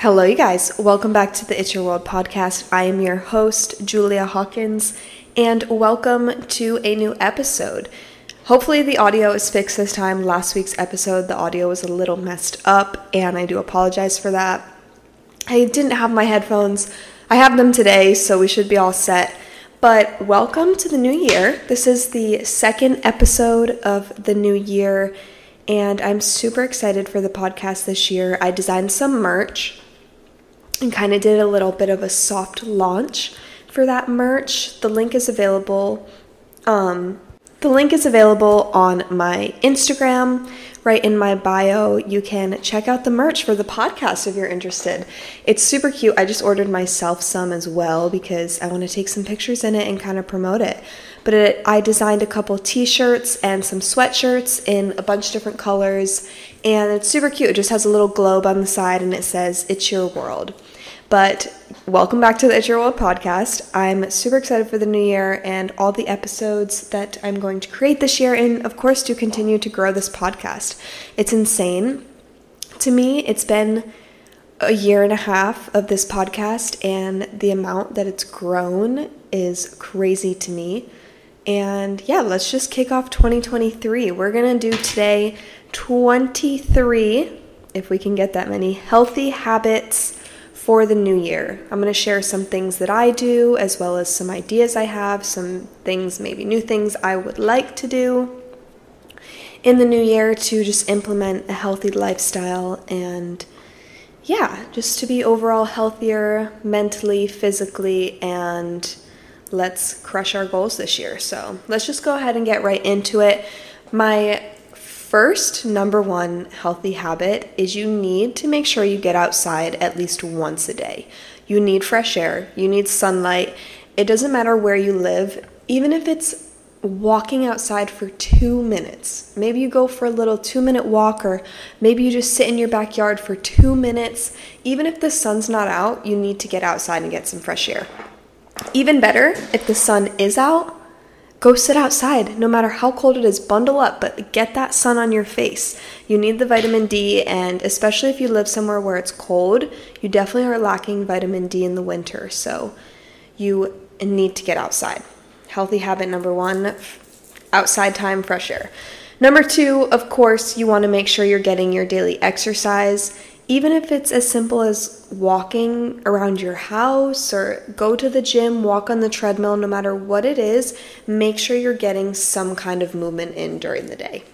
Hello, you guys. Welcome back to the It's Your World podcast. I am your host, Julia Hawkins, and welcome to a new episode. Hopefully, the audio is fixed this time. Last week's episode, the audio was a little messed up, and I do apologize for that. I didn't have my headphones. I have them today, so we should be all set. But welcome to the new year. This is the second episode of the new year, and I'm super excited for the podcast this year. I designed some merch and kind of did a little bit of a soft launch for that merch. The link is available. Um, the link is available on my Instagram, right in my bio. You can check out the merch for the podcast if you're interested. It's super cute. I just ordered myself some as well because I want to take some pictures in it and kind of promote it. But it, I designed a couple t shirts and some sweatshirts in a bunch of different colors, and it's super cute. It just has a little globe on the side and it says, It's Your World. But welcome back to the It's Your World podcast. I'm super excited for the new year and all the episodes that I'm going to create this year, and of course, to continue to grow this podcast. It's insane. To me, it's been a year and a half of this podcast, and the amount that it's grown is crazy to me. And yeah, let's just kick off 2023. We're gonna do today 23, if we can get that many, healthy habits for the new year. I'm going to share some things that I do, as well as some ideas I have, some things, maybe new things I would like to do in the new year to just implement a healthy lifestyle and yeah, just to be overall healthier mentally, physically, and let's crush our goals this year. So let's just go ahead and get right into it. My First, number one healthy habit is you need to make sure you get outside at least once a day. You need fresh air, you need sunlight. It doesn't matter where you live, even if it's walking outside for two minutes. Maybe you go for a little two minute walk, or maybe you just sit in your backyard for two minutes. Even if the sun's not out, you need to get outside and get some fresh air. Even better, if the sun is out, Go sit outside, no matter how cold it is, bundle up, but get that sun on your face. You need the vitamin D, and especially if you live somewhere where it's cold, you definitely are lacking vitamin D in the winter. So you need to get outside. Healthy habit number one outside time, fresh air. Number two, of course, you want to make sure you're getting your daily exercise even if it's as simple as walking around your house or go to the gym, walk on the treadmill, no matter what it is, make sure you're getting some kind of movement in during the day.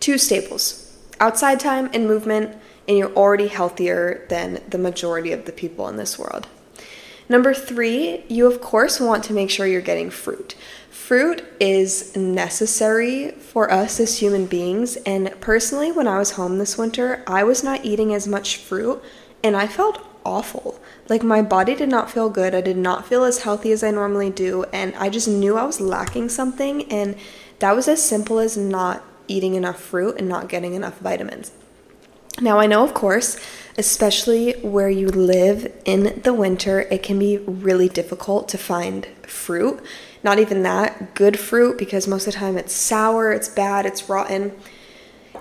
Two staples outside time and movement, and you're already healthier than the majority of the people in this world. Number three, you of course want to make sure you're getting fruit. Fruit is necessary for us as human beings, and personally, when I was home this winter, I was not eating as much fruit and I felt awful. Like, my body did not feel good. I did not feel as healthy as I normally do, and I just knew I was lacking something, and that was as simple as not eating enough fruit and not getting enough vitamins. Now, I know, of course, especially where you live in the winter, it can be really difficult to find fruit not even that good fruit because most of the time it's sour, it's bad, it's rotten.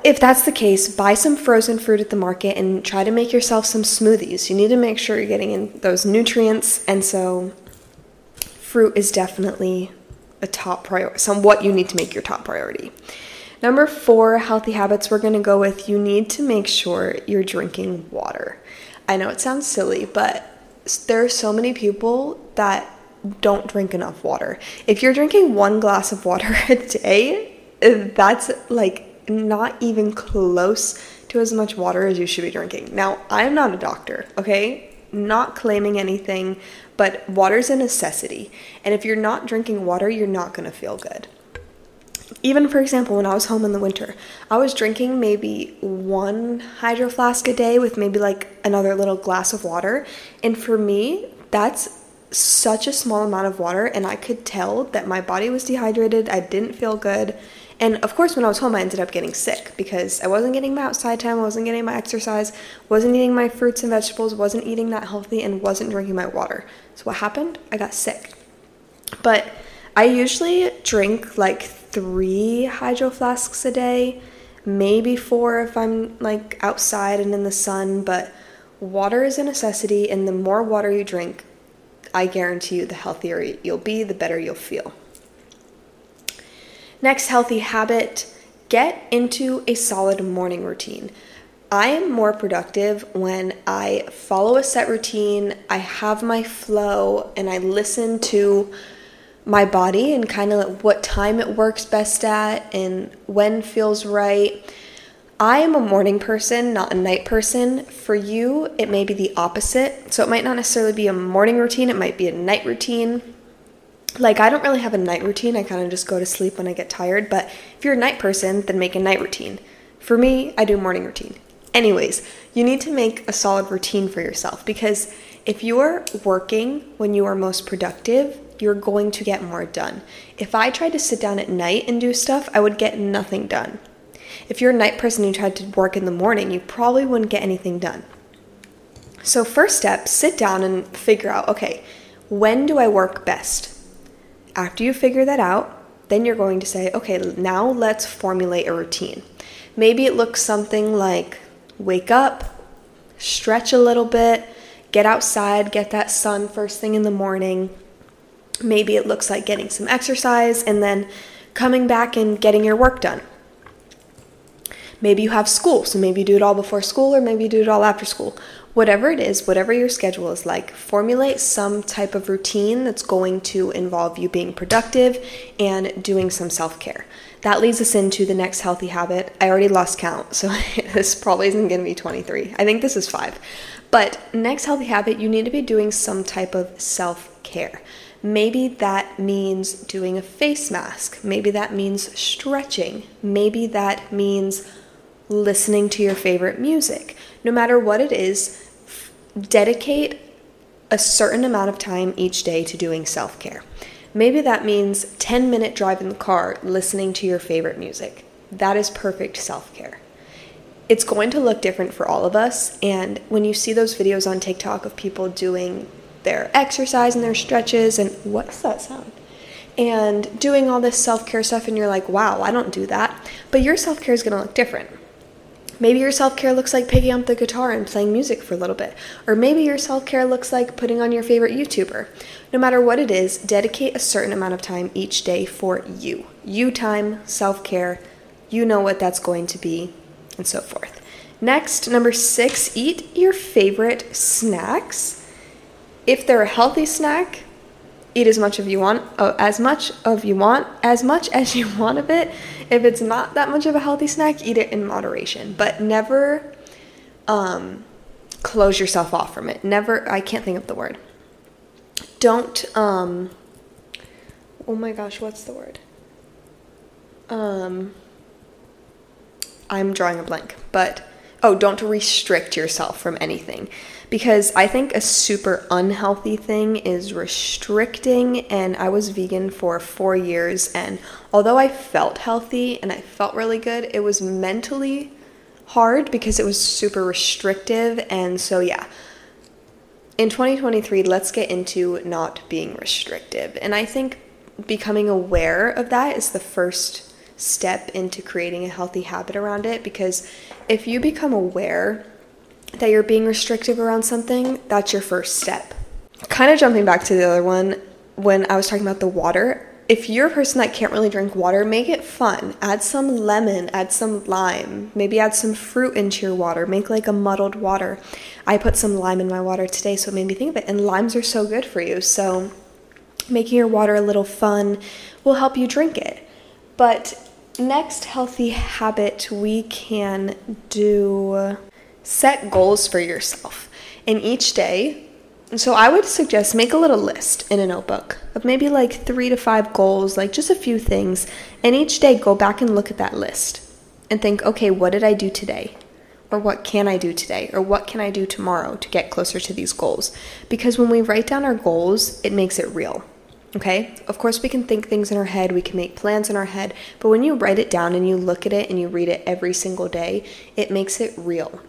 If that's the case, buy some frozen fruit at the market and try to make yourself some smoothies. You need to make sure you're getting in those nutrients, and so fruit is definitely a top priority, somewhat you need to make your top priority. Number four, healthy habits, we're gonna go with you need to make sure you're drinking water. I know it sounds silly, but there are so many people that don't drink enough water. If you're drinking one glass of water a day, eh, that's like not even close to as much water as you should be drinking. Now, I'm not a doctor, okay? Not claiming anything, but water's a necessity. And if you're not drinking water, you're not gonna feel good. Even for example, when I was home in the winter, I was drinking maybe one hydro flask a day with maybe like another little glass of water. And for me, that's such a small amount of water and I could tell that my body was dehydrated. I didn't feel good. And of course, when I was home, I ended up getting sick because I wasn't getting my outside time, I wasn't getting my exercise, wasn't eating my fruits and vegetables, wasn't eating that healthy, and wasn't drinking my water. So, what happened? I got sick. But I usually drink like three hydro flasks a day, maybe four if I'm like outside and in the sun, but Water is a necessity, and the more water you drink, I guarantee you, the healthier you'll be, the better you'll feel. Next healthy habit get into a solid morning routine. I am more productive when I follow a set routine, I have my flow, and I listen to my body and kind of what time it works best at and when feels right. I am a morning person, not a night person. For you, it may be the opposite. So it might not necessarily be a morning routine, it might be a night routine. Like, I don't really have a night routine. I kind of just go to sleep when I get tired. But if you're a night person, then make a night routine. For me, I do morning routine. Anyways, you need to make a solid routine for yourself because if you're working when you are most productive, you're going to get more done. If I tried to sit down at night and do stuff, I would get nothing done. If you're a night person and you tried to work in the morning, you probably wouldn't get anything done. So, first step, sit down and figure out okay, when do I work best? After you figure that out, then you're going to say, okay, now let's formulate a routine. Maybe it looks something like wake up, stretch a little bit, get outside, get that sun first thing in the morning. Maybe it looks like getting some exercise and then coming back and getting your work done. Maybe you have school, so maybe you do it all before school or maybe you do it all after school. Whatever it is, whatever your schedule is like, formulate some type of routine that's going to involve you being productive and doing some self care. That leads us into the next healthy habit. I already lost count, so this probably isn't going to be 23. I think this is five. But next healthy habit, you need to be doing some type of self care. Maybe that means doing a face mask. Maybe that means stretching. Maybe that means listening to your favorite music. No matter what it is, dedicate a certain amount of time each day to doing self care. Maybe that means 10 minute drive in the car listening to your favorite music. That is perfect self care. It's going to look different for all of us. And when you see those videos on TikTok of people doing their exercise and their stretches, and what's that sound? And doing all this self care stuff, and you're like, wow, I don't do that. But your self care is to look different. Maybe your self care looks like picking up the guitar and playing music for a little bit. Or maybe your self care looks like putting on your favorite YouTuber. No matter what it is, dedicate a certain amount of time each day for you. You time, self care, you know what that's going to be, and so forth. Next, number six, eat your favorite snacks. If they're a healthy snack, eat as much of you want uh, as much of you want as much as you want of it. If it's not that much of a healthy snack eat it in moderation. But never um, close yourself off from it. Never i can't think of the word. Don't um oh my gosh what's the word? Um i'm drawing a blank but oh don't restrict yourself from anything because I think a super unhealthy thing is restricting. And I was vegan for four years, and although I felt healthy and I felt really good, it was mentally hard because it was super restrictive. And so, yeah. In 2023, let's get into not being restrictive. And I think becoming aware of that is the first step into creating a healthy habit around it because if you become aware that you're being restrictive around something, that's your first step. Kind of jumping back to the other one, when I was talking about the water, if you're a person that can't really drink water, make it fun. Add some lemon, add some lime, maybe add some fruit into your water. Make like a muddled water. I put some lime in my water today, so it made me think of it. And limes are so good for you. So making your water a little fun will help you drink it. But next healthy habit we can do set goals for yourself. And each day, so I would suggest make a little list in a notebook of maybe like three to five goals, like just a few things. And each day, go back and look at that list and think, okay, what did I do today? Or what can I do today? Or what can I do tomorrow to get closer to these goals? Because when we write down our goals, it makes it real. Okay? Of course, we can think things in our head, we can make plans in our head, but when you write it down and you look at it and you read it every single day, it makes it real.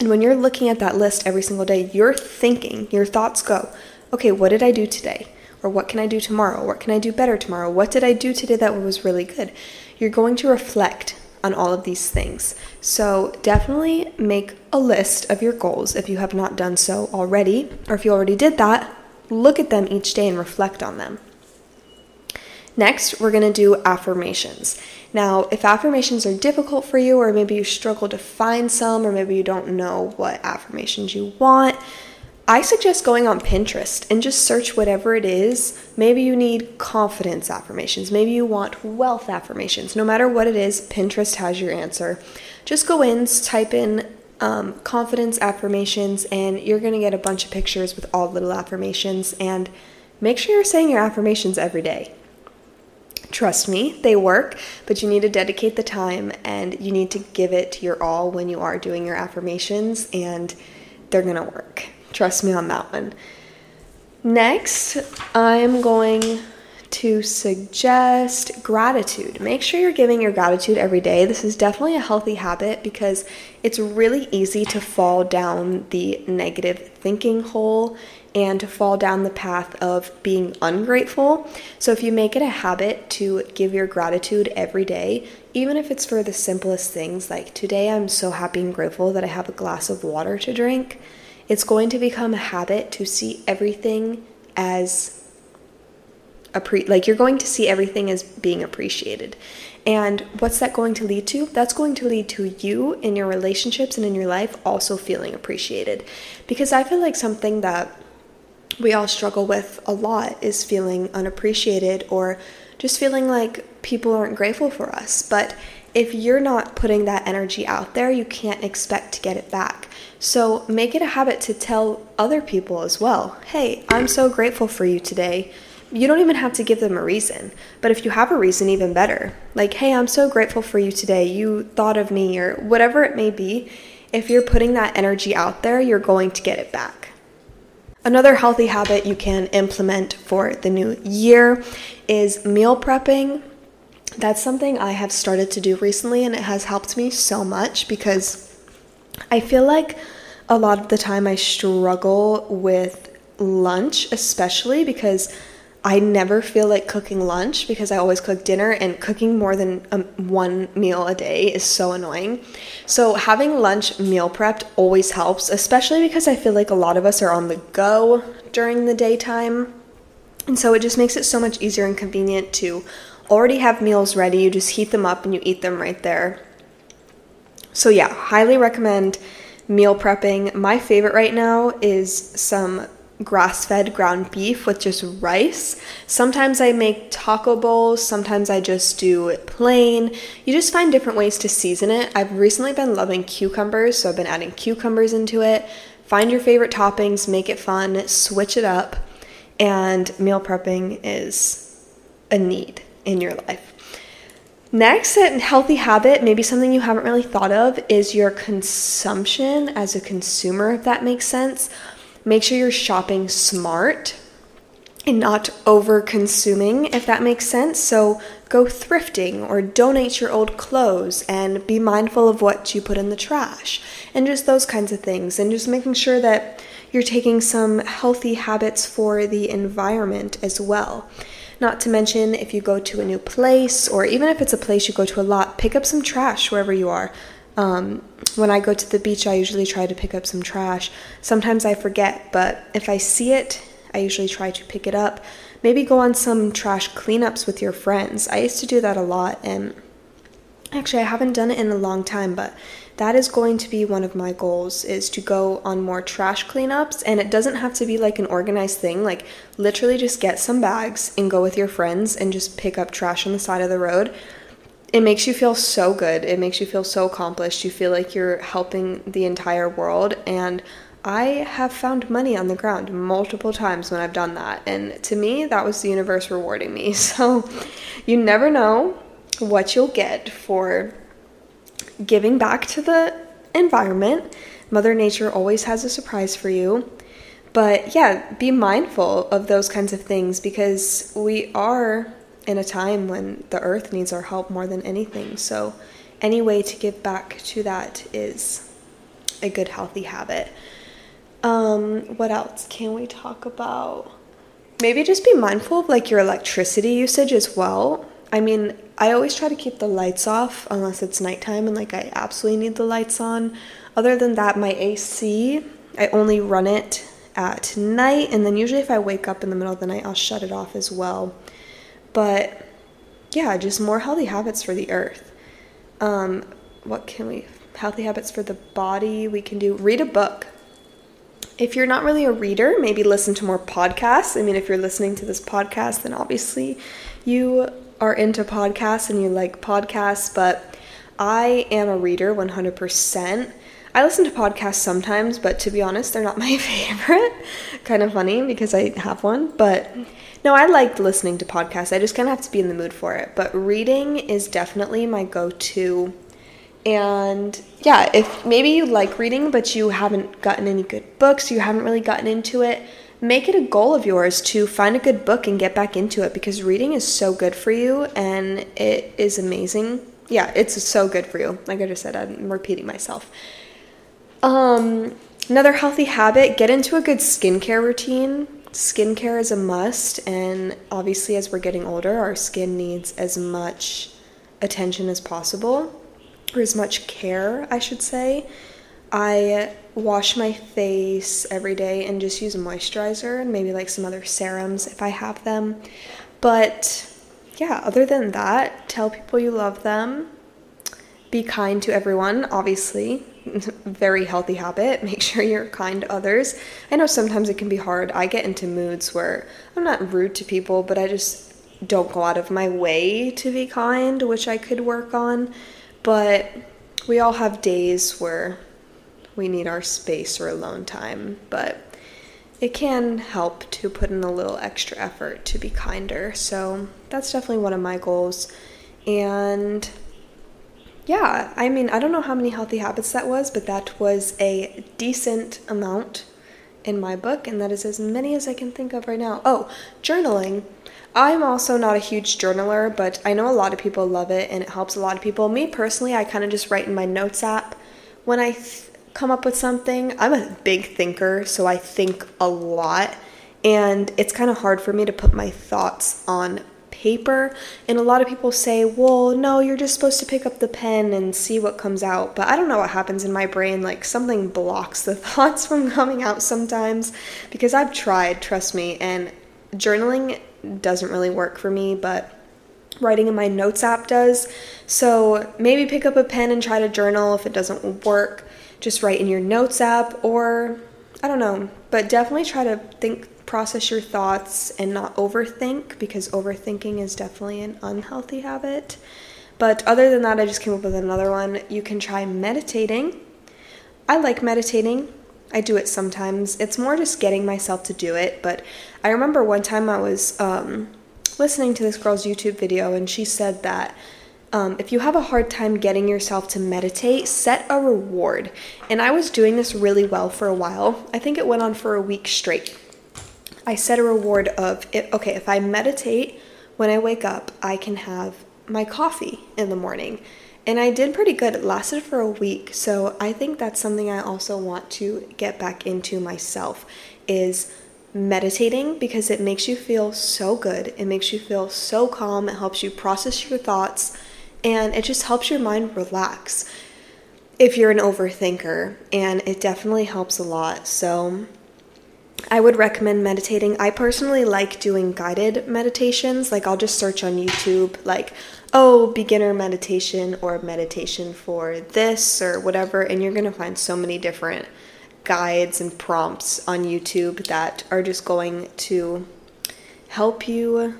And when you're looking at that list every single day, you're thinking, your thoughts go, okay, what did I do today? Or what can I do tomorrow? What can I do better tomorrow? What did I do today that was really good? You're going to reflect on all of these things. So definitely make a list of your goals if you have not done so already, or if you already did that, look at them each day and reflect on them. Next, we're going to do affirmations. Now, if affirmations are difficult for you, or maybe you struggle to find some, or maybe you don't know what affirmations you want, I suggest going on Pinterest and just search whatever it is. Maybe you need confidence affirmations, maybe you want wealth affirmations. No matter what it is, Pinterest has your answer. Just go in, type in um, confidence affirmations, and you're going to get a bunch of pictures with all little affirmations. And make sure you're saying your affirmations every day. Trust me, they work, but you need to dedicate the time and you need to give it your all when you are doing your affirmations, and they're going to work. Trust me on that one. Next, I'm going to suggest gratitude. Make sure you're giving your gratitude every day. This is definitely a healthy habit because it's really easy to fall down the negative thinking hole and to fall down the path of being ungrateful. So, if you make it a habit to give your gratitude every day, even if it's for the simplest things, like today I'm so happy and grateful that I have a glass of water to drink it's going to become a habit to see everything as a pre like you're going to see everything as being appreciated. And what's that going to lead to? That's going to lead to you in your relationships and in your life also feeling appreciated. Because I feel like something that we all struggle with a lot is feeling unappreciated or just feeling like people aren't grateful for us. But if you're not putting that energy out there, you can't expect to get it back. So make it a habit to tell other people as well hey, I'm so grateful for you today. You don't even have to give them a reason, but if you have a reason, even better. Like, hey, I'm so grateful for you today. You thought of me, or whatever it may be. If you're putting that energy out there, you're going to get it back. Another healthy habit you can implement for the new year is meal prepping. That's something I have started to do recently, and it has helped me so much because I feel like a lot of the time I struggle with lunch, especially because I never feel like cooking lunch because I always cook dinner, and cooking more than um, one meal a day is so annoying. So, having lunch meal prepped always helps, especially because I feel like a lot of us are on the go during the daytime. And so, it just makes it so much easier and convenient to already have meals ready. You just heat them up and you eat them right there. So, yeah, highly recommend meal prepping. My favorite right now is some grass fed ground beef with just rice. Sometimes I make taco bowls, sometimes I just do it plain. You just find different ways to season it. I've recently been loving cucumbers, so I've been adding cucumbers into it. Find your favorite toppings, make it fun, switch it up, and meal prepping is a need in your life. Next, a healthy habit, maybe something you haven't really thought of, is your consumption as a consumer, if that makes sense. Make sure you're shopping smart and not over consuming, if that makes sense. So go thrifting or donate your old clothes and be mindful of what you put in the trash and just those kinds of things. And just making sure that you're taking some healthy habits for the environment as well. Not to mention, if you go to a new place, or even if it's a place you go to a lot, pick up some trash wherever you are. Um, when I go to the beach, I usually try to pick up some trash. Sometimes I forget, but if I see it, I usually try to pick it up. Maybe go on some trash cleanups with your friends. I used to do that a lot, and actually, I haven't done it in a long time, but that is going to be one of my goals is to go on more trash cleanups and it doesn't have to be like an organized thing like literally just get some bags and go with your friends and just pick up trash on the side of the road it makes you feel so good it makes you feel so accomplished you feel like you're helping the entire world and I have found money on the ground multiple times when I've done that. And to me, that was the universe rewarding me. So you never know what you'll get for giving back to the environment. Mother Nature always has a surprise for you. But yeah, be mindful of those kinds of things because we are in a time when the earth needs our help more than anything. So, any way to give back to that is a good, healthy habit. Um, what else can we talk about? Maybe just be mindful of like your electricity usage as well. I mean, I always try to keep the lights off unless it's nighttime and like I absolutely need the lights on. Other than that, my AC, I only run it at night and then usually if I wake up in the middle of the night, I'll shut it off as well. But yeah, just more healthy habits for the earth. Um, what can we healthy habits for the body? We can do read a book. If you're not really a reader, maybe listen to more podcasts. I mean, if you're listening to this podcast, then obviously you are into podcasts and you like podcasts, but I am a reader 100%. I listen to podcasts sometimes, but to be honest, they're not my favorite. kind of funny because I have one, but no, I like listening to podcasts. I just kind of have to be in the mood for it. But reading is definitely my go to. And yeah, if maybe you like reading, but you haven't gotten any good books, you haven't really gotten into it, make it a goal of yours to find a good book and get back into it because reading is so good for you and it is amazing. Yeah, it's so good for you. Like I just said, I'm repeating myself. Um, another healthy habit get into a good skincare routine. Skincare is a must, and obviously, as we're getting older, our skin needs as much attention as possible, or as much care, I should say. I wash my face every day and just use a moisturizer and maybe like some other serums if I have them. But yeah, other than that, tell people you love them. Be kind to everyone, obviously. Very healthy habit. Make sure you're kind to others. I know sometimes it can be hard. I get into moods where I'm not rude to people, but I just don't go out of my way to be kind, which I could work on. But we all have days where we need our space or alone time, but it can help to put in a little extra effort to be kinder. So that's definitely one of my goals. And yeah, I mean, I don't know how many healthy habits that was, but that was a decent amount in my book, and that is as many as I can think of right now. Oh, journaling. I'm also not a huge journaler, but I know a lot of people love it and it helps a lot of people. Me personally, I kind of just write in my notes app. When I th- come up with something. I'm a big thinker, so I think a lot, and it's kind of hard for me to put my thoughts on paper. And a lot of people say, well, no, you're just supposed to pick up the pen and see what comes out. But I don't know what happens in my brain. Like something blocks the thoughts from coming out sometimes because I've tried, trust me, and journaling doesn't really work for me, but writing in my notes app does. So maybe pick up a pen and try to journal if it doesn't work just write in your notes app or I don't know, but definitely try to think, process your thoughts and not overthink because overthinking is definitely an unhealthy habit. But other than that, I just came up with another one. You can try meditating. I like meditating. I do it sometimes. It's more just getting myself to do it. But I remember one time I was um, listening to this girl's YouTube video, and she said that um, if you have a hard time getting yourself to meditate, set a reward. And I was doing this really well for a while. I think it went on for a week straight. I set a reward of, okay, if I meditate when I wake up, I can have my coffee in the morning. And I did pretty good. It lasted for a week. So I think that's something I also want to get back into myself is meditating because it makes you feel so good. It makes you feel so calm. It helps you process your thoughts and it just helps your mind relax if you're an overthinker, and it definitely helps a lot. So, I would recommend meditating. I personally like doing guided meditations. Like, I'll just search on YouTube, like, oh, beginner meditation or meditation for this or whatever, and you're gonna find so many different guides and prompts on YouTube that are just going to help you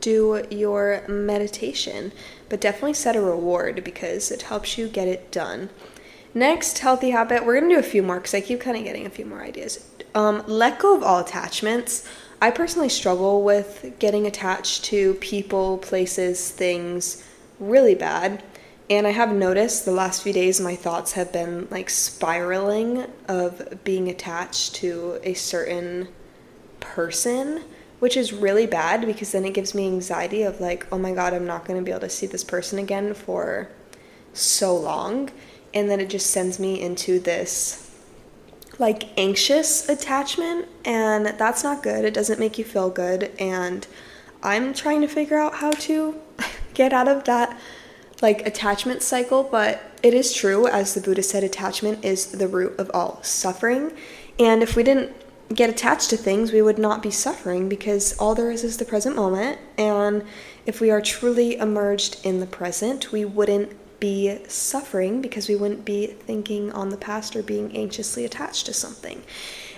do your meditation but definitely set a reward because it helps you get it done. Next, healthy habit. We're gonna do a few more because I keep kind of getting a few more ideas. Um, let go of all attachments. I personally struggle with getting attached to people, places, things really bad. And I have noticed the last few days my thoughts have been like spiraling of being attached to a certain person which is really bad because then it gives me anxiety of like, oh my god, I'm not going to be able to see this person again for so long. And then it just sends me into this like anxious attachment, and that's not good. It doesn't make you feel good. And I'm trying to figure out how to get out of that like attachment cycle, but it is true, as the Buddha said, attachment is the root of all suffering. And if we didn't get attached to things, we would not be suffering because all there is is the present moment. And if we are truly emerged in the present, we wouldn't be suffering because we wouldn't be thinking on the past or being anxiously attached to something.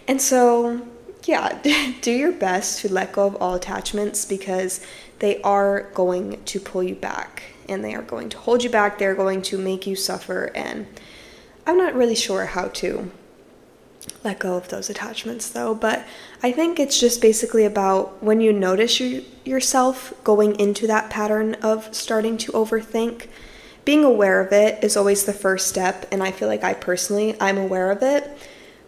And so, yeah, do your best to let go of all attachments because they are going to pull you back and they are going to hold you back. They're going to make you suffer. And I'm not really sure how to let go of those attachments though, but I think it's just basically about when you notice you, yourself going into that pattern of starting to overthink. Being aware of it is always the first step, and I feel like I personally I'm aware of it.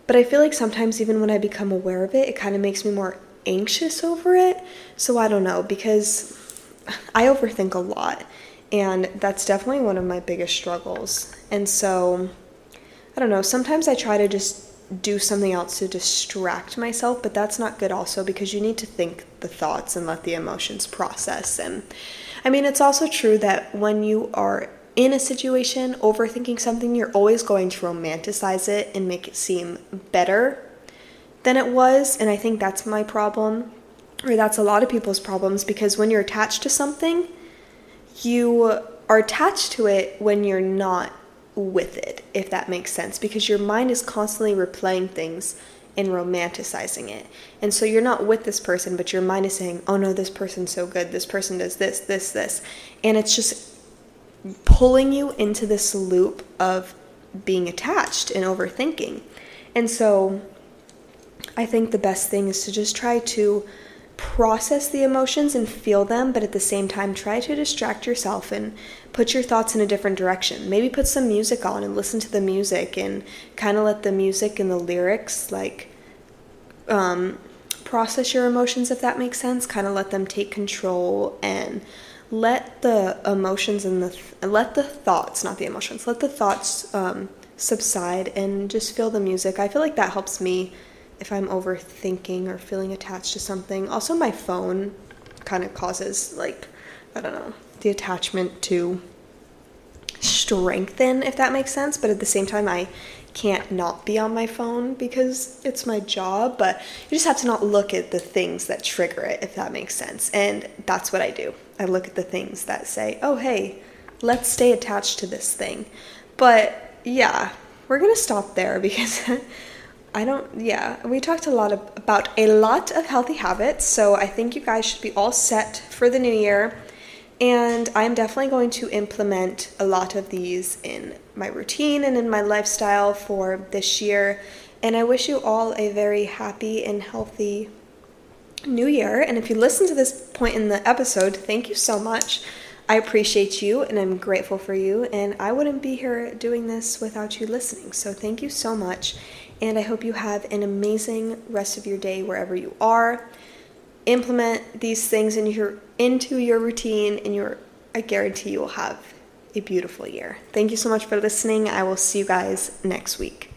But I feel like sometimes even when I become aware of it, it kind of makes me more anxious over it. So I don't know because I overthink a lot. And that's definitely one of my biggest struggles. And so, I don't know, sometimes I try to just do something else to distract myself, but that's not good also because you need to think the thoughts and let the emotions process. And I mean, it's also true that when you are in a situation overthinking something, you're always going to romanticize it and make it seem better than it was. And I think that's my problem, or that's a lot of people's problems because when you're attached to something, you are attached to it when you're not with it, if that makes sense, because your mind is constantly replaying things and romanticizing it. And so you're not with this person, but your mind is saying, oh no, this person's so good, this person does this, this, this. And it's just pulling you into this loop of being attached and overthinking. And so I think the best thing is to just try to process the emotions and feel them, but at the same time, try to distract yourself and put your thoughts in a different direction. Maybe put some music on and listen to the music and kind of let the music and the lyrics like um, process your emotions, if that makes sense. Kind of let them take control and let the emotions and the th- let the thoughts, not the emotions, let the thoughts um, subside and just feel the music. I feel like that helps me if I'm overthinking or feeling attached to something. Also, my phone kind of causes, like, I don't know, the attachment to strengthen, if that makes sense. But at the same time, I can't not be on my phone because it's my job. But you just have to not look at the things that trigger it, if that makes sense. And that's what I do. I look at the things that say, oh, hey, let's stay attached to this thing. But yeah, we're going to stop there because. I don't, yeah, we talked a lot of, about a lot of healthy habits, so I think you guys should be all set for the new year. And I'm definitely going to implement a lot of these in my routine and in my lifestyle for this year. And I wish you all a very happy and healthy new year. And if you listen to this point in the episode, thank you so much. I appreciate you and I'm grateful for you. And I wouldn't be here doing this without you listening. So thank you so much and I hope you have an amazing rest of your day wherever you are. Implement these things in your, into your routine, and your, I guarantee you will have a beautiful year. Thank you so much for listening. I will see you guys next week.